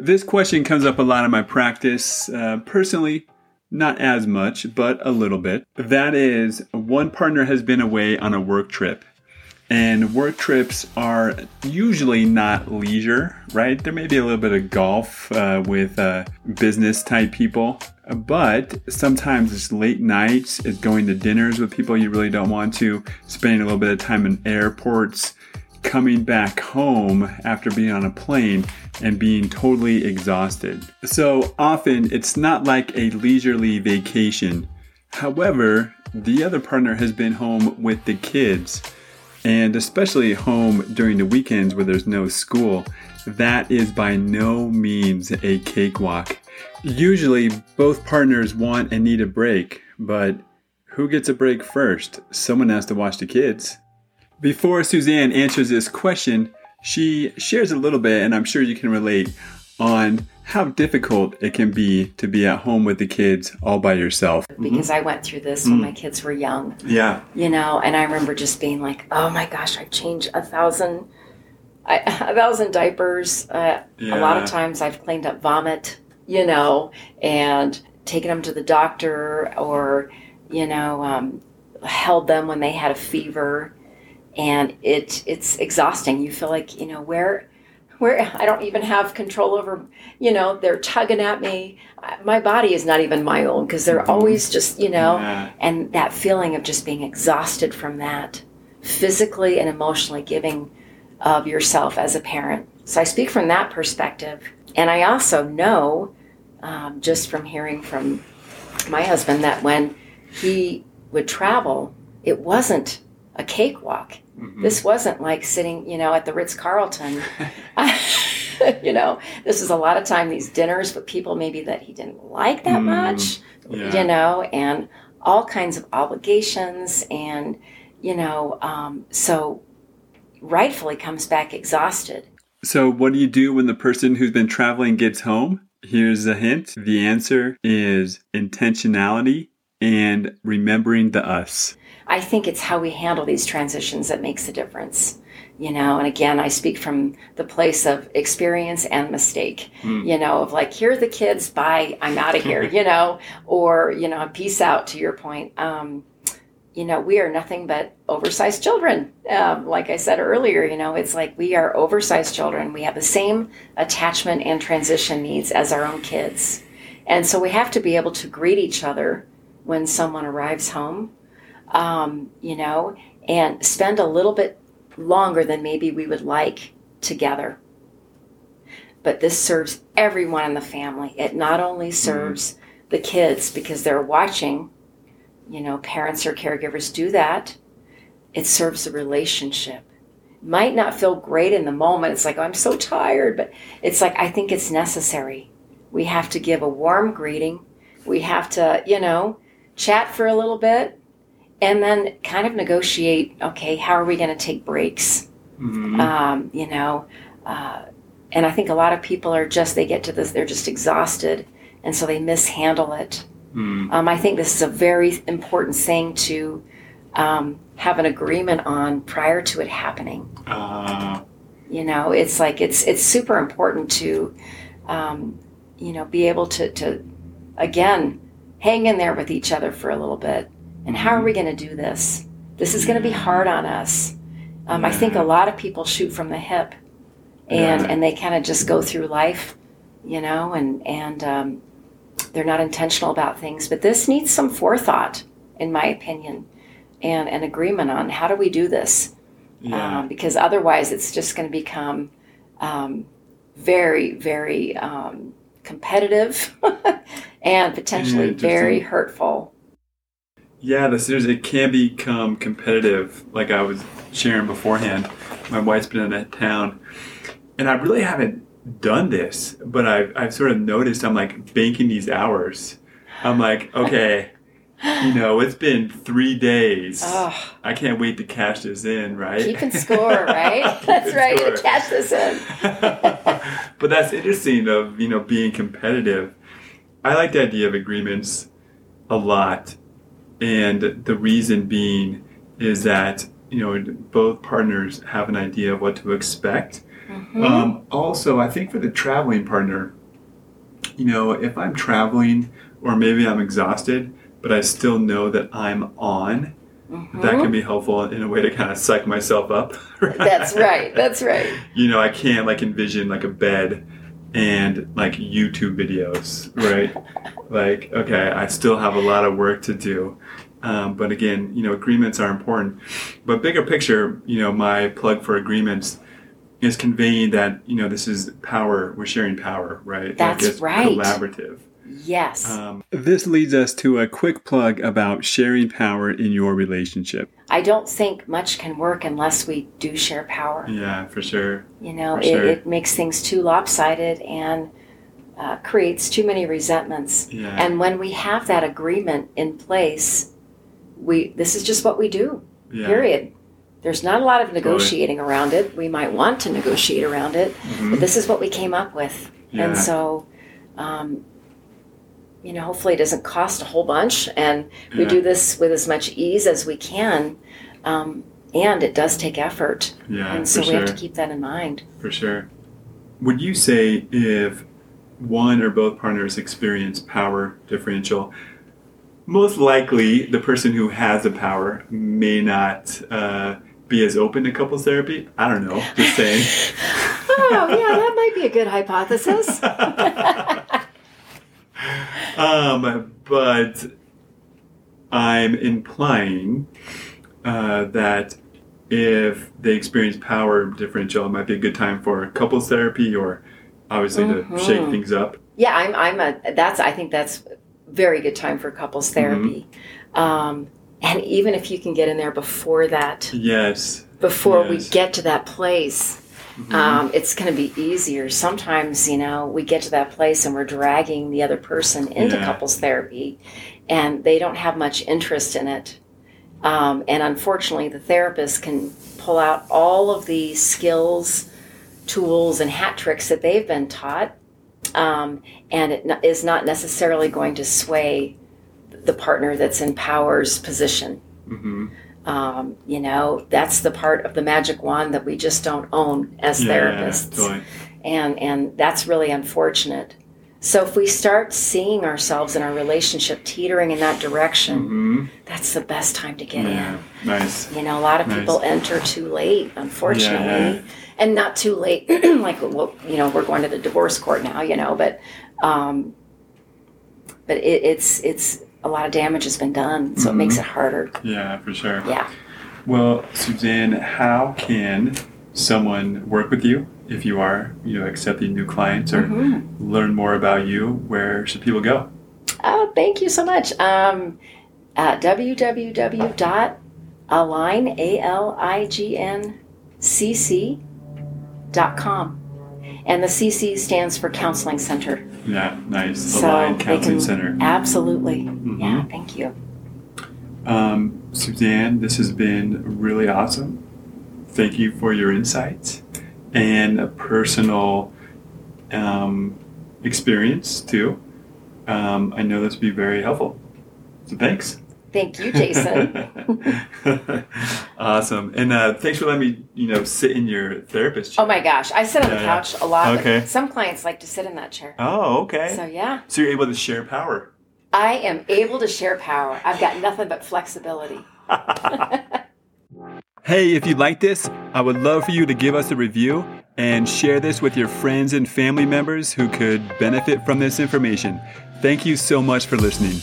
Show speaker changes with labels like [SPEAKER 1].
[SPEAKER 1] This question comes up a lot in my practice. Uh, personally, not as much, but a little bit. That is, one partner has been away on a work trip. And work trips are usually not leisure, right? There may be a little bit of golf uh, with uh, business type people, but sometimes it's late nights, it's going to dinners with people you really don't want to, spending a little bit of time in airports, coming back home after being on a plane and being totally exhausted. So often it's not like a leisurely vacation. However, the other partner has been home with the kids, and especially home during the weekends where there's no school. That is by no means a cakewalk. Usually, both partners want and need a break, but who gets a break first? Someone has to watch the kids. Before Suzanne answers this question, she shares a little bit, and I'm sure you can relate, on how difficult it can be to be at home with the kids all by yourself.
[SPEAKER 2] Because I went through this when my kids were young,
[SPEAKER 1] Yeah.
[SPEAKER 2] you know, and I remember just being like, oh my gosh, I've changed a thousand. I, a thousand diapers. Uh, A lot of times I've cleaned up vomit, you know, and taken them to the doctor or, you know, um, held them when they had a fever. And it it's exhausting. You feel like, you know, where where I don't even have control over, you know, they're tugging at me. My body is not even my own because they're always just, you know,
[SPEAKER 1] Yeah.
[SPEAKER 2] and that feeling of just being exhausted from that, physically and emotionally giving of yourself as a parent. So I speak from that perspective. And I also know, um, just from hearing from my husband, that when he would travel, it wasn't a cakewalk. This wasn't like sitting, you know, at the Ritz Carlton. you know, this is a lot of time these dinners with people maybe that he didn't like that much,
[SPEAKER 1] yeah.
[SPEAKER 2] you know, and all kinds of obligations. And, you know, um, so rightfully comes back exhausted.
[SPEAKER 1] So, what do you do when the person who's been traveling gets home? Here's a hint the answer is intentionality and remembering the us.
[SPEAKER 2] I think it's how we handle these transitions that makes the difference. You know, and again, I speak from the place of experience and mistake. You know, of like, here are the kids, bye, I'm out of here. you know, or you know, peace out. To your point, um, you know, we are nothing but oversized children. Um, like I said earlier, you know, it's like we are oversized children. We have the same attachment and transition needs as our own kids, and so we have to be able to greet each other when someone arrives home um, you know, and spend a little bit longer than maybe we would like together. But this serves everyone in the family. It not only serves the kids because they're watching, you know, parents or caregivers do that, it serves the relationship. Might not feel great in the moment. It's like, oh, I'm so tired, but it's like, I think it's necessary. We have to give a warm greeting. We have to, you know, chat for a little bit and then kind of negotiate okay how are we going to take breaks? Um, you know uh, and i think a lot of people are just they get to this they're just exhausted and so they mishandle it. Um, i think this is a very important thing to um, have an agreement on prior to it happening.
[SPEAKER 1] Uh,
[SPEAKER 2] you know it's like it's it's super important to um, you know be able to to again hang in there with each other for a little bit and how are we going to do this this is going to be hard on us um, i think a lot of people shoot from the hip and
[SPEAKER 1] Yeah.
[SPEAKER 2] and they kind of just go through life you know and and um, they're not intentional about things but this needs some forethought in my opinion and an agreement on how do we do this
[SPEAKER 1] yeah.
[SPEAKER 2] um, because otherwise it's just going to become um, very, very um, competitive and potentially very hurtful.
[SPEAKER 1] Yeah, the there's it can become competitive. Like I was sharing beforehand, my wife's been in that town, and I really haven't done this, but I've I've sort of noticed I'm like banking these hours. I'm like, okay, you know, it's been three days.
[SPEAKER 2] Ugh.
[SPEAKER 1] I can't wait to cash this in, right?
[SPEAKER 2] Keeping score, right? That's right.
[SPEAKER 1] score.
[SPEAKER 2] Catch this in.
[SPEAKER 1] but that's interesting of you know being competitive. I like the idea of agreements a lot, and the reason being is that you know both partners have an idea of what to expect Um, also, I think for the traveling partner, you know, if I'm traveling or maybe I'm exhausted, but I still know that I'm on, that can be helpful in a way to kind of psych myself up.
[SPEAKER 2] That's right. That's right.
[SPEAKER 1] you know, I can't like envision like a bed and like YouTube videos, right? like, okay, I still have a lot of work to do. Um, but again, you know, agreements are important. But bigger picture, you know, my plug for agreements is conveying that, you know, this is power, we're sharing power, right?
[SPEAKER 2] That's
[SPEAKER 1] like it's
[SPEAKER 2] right.
[SPEAKER 1] collaborative.
[SPEAKER 2] Yes.
[SPEAKER 1] Um, this leads us to a quick plug about sharing power in your relationship.
[SPEAKER 2] I don't think much can work unless we do share power.
[SPEAKER 1] Yeah, for sure.
[SPEAKER 2] You know, it,
[SPEAKER 1] sure.
[SPEAKER 2] it makes things too lopsided and uh, creates too many resentments.
[SPEAKER 1] Yeah.
[SPEAKER 2] And when we have that agreement in place, we this is just what we do.
[SPEAKER 1] Yeah.
[SPEAKER 2] Period. There's not a lot of negotiating around it. We might want to negotiate around it, but this is what we came up with.
[SPEAKER 1] Mm-hmm. Yeah.
[SPEAKER 2] And so, um, you know, hopefully it doesn't cost a whole bunch, and we
[SPEAKER 1] Yeah.
[SPEAKER 2] do this with as much ease as we can. Um, and it does take effort,
[SPEAKER 1] Yeah,
[SPEAKER 2] and so we have to keep that in mind.
[SPEAKER 1] For sure. Would you say if one or both partners experience power differential, most likely the person who has the power may not uh, be as open to couples therapy? I don't know. Just saying.
[SPEAKER 2] Oh, yeah, that might be a good hypothesis.
[SPEAKER 1] um, but I'm implying uh, that if they experience power differential, it might be a good time for couples therapy or obviously to shake things up.
[SPEAKER 2] Yeah, I'm. I'm a. That's. I think that's very good time for couples therapy. Um, and even if you can get in there before that,
[SPEAKER 1] Yes.
[SPEAKER 2] before we get to that place, um, it's going to be easier. Sometimes, you know, we get to that place and we're dragging the other person into
[SPEAKER 1] Yeah.
[SPEAKER 2] couples therapy, and they don't have much interest in it. Um, and unfortunately, the therapist can pull out all of the skills, tools, and hat tricks that they've been taught, um, and it n- is not necessarily going to sway the partner that's in power's position.
[SPEAKER 1] hmm
[SPEAKER 2] Um, you know, that's the part of the magic wand that we just don't own as
[SPEAKER 1] Yeah,
[SPEAKER 2] therapists,
[SPEAKER 1] totally.
[SPEAKER 2] and and that's really unfortunate. So if we start seeing ourselves in our relationship teetering in that direction,
[SPEAKER 1] hmm
[SPEAKER 2] that's the best time to get
[SPEAKER 1] Yeah. Nice.
[SPEAKER 2] You know, a lot of
[SPEAKER 1] Nice.
[SPEAKER 2] people enter too late, unfortunately,
[SPEAKER 1] Yeah, yeah.
[SPEAKER 2] and not too late. like, well, you know, we're going to the divorce court now, you know, but um, but it, it's it's a lot of damage has been done, so it makes
[SPEAKER 1] Mm-hmm.
[SPEAKER 2] it harder.
[SPEAKER 1] Yeah, for sure.
[SPEAKER 2] Yeah.
[SPEAKER 1] Well, Suzanne, how can someone work with you if you are, you know, accepting new clients or
[SPEAKER 2] Mm-hmm.
[SPEAKER 1] learn more about you? Where should people go?
[SPEAKER 2] Oh, thank you so much. Um, at www.align, A-L-I-G-N-C-C dot com. And the CC stands for Counseling Center.
[SPEAKER 1] Yeah, nice.
[SPEAKER 2] So
[SPEAKER 1] Align
[SPEAKER 2] they
[SPEAKER 1] Counseling
[SPEAKER 2] can-
[SPEAKER 1] Center.
[SPEAKER 2] Absolutely.
[SPEAKER 1] Mm-hmm.
[SPEAKER 2] Yeah, thank you.
[SPEAKER 1] Um, Suzanne, this has been really awesome. Thank you for your insights and a personal um, experience too. Um, I know this will be very helpful. So thanks.
[SPEAKER 2] Thank you, Jason.
[SPEAKER 1] awesome. And uh, thanks for letting me, you know, sit in your therapist chair.
[SPEAKER 2] oh my gosh, I sit on the
[SPEAKER 1] Yeah, yeah.
[SPEAKER 2] couch a lot.
[SPEAKER 1] Okay.
[SPEAKER 2] Some clients like to sit in that chair.
[SPEAKER 1] Oh, okay.
[SPEAKER 2] So, yeah,
[SPEAKER 1] So you're able to share power.
[SPEAKER 2] I am able to share power. I've got nothing but flexibility.
[SPEAKER 1] Hey, if you like this, I would love for you to give us a review and share this with your friends and family members who could benefit from this information. Thank you so much for listening.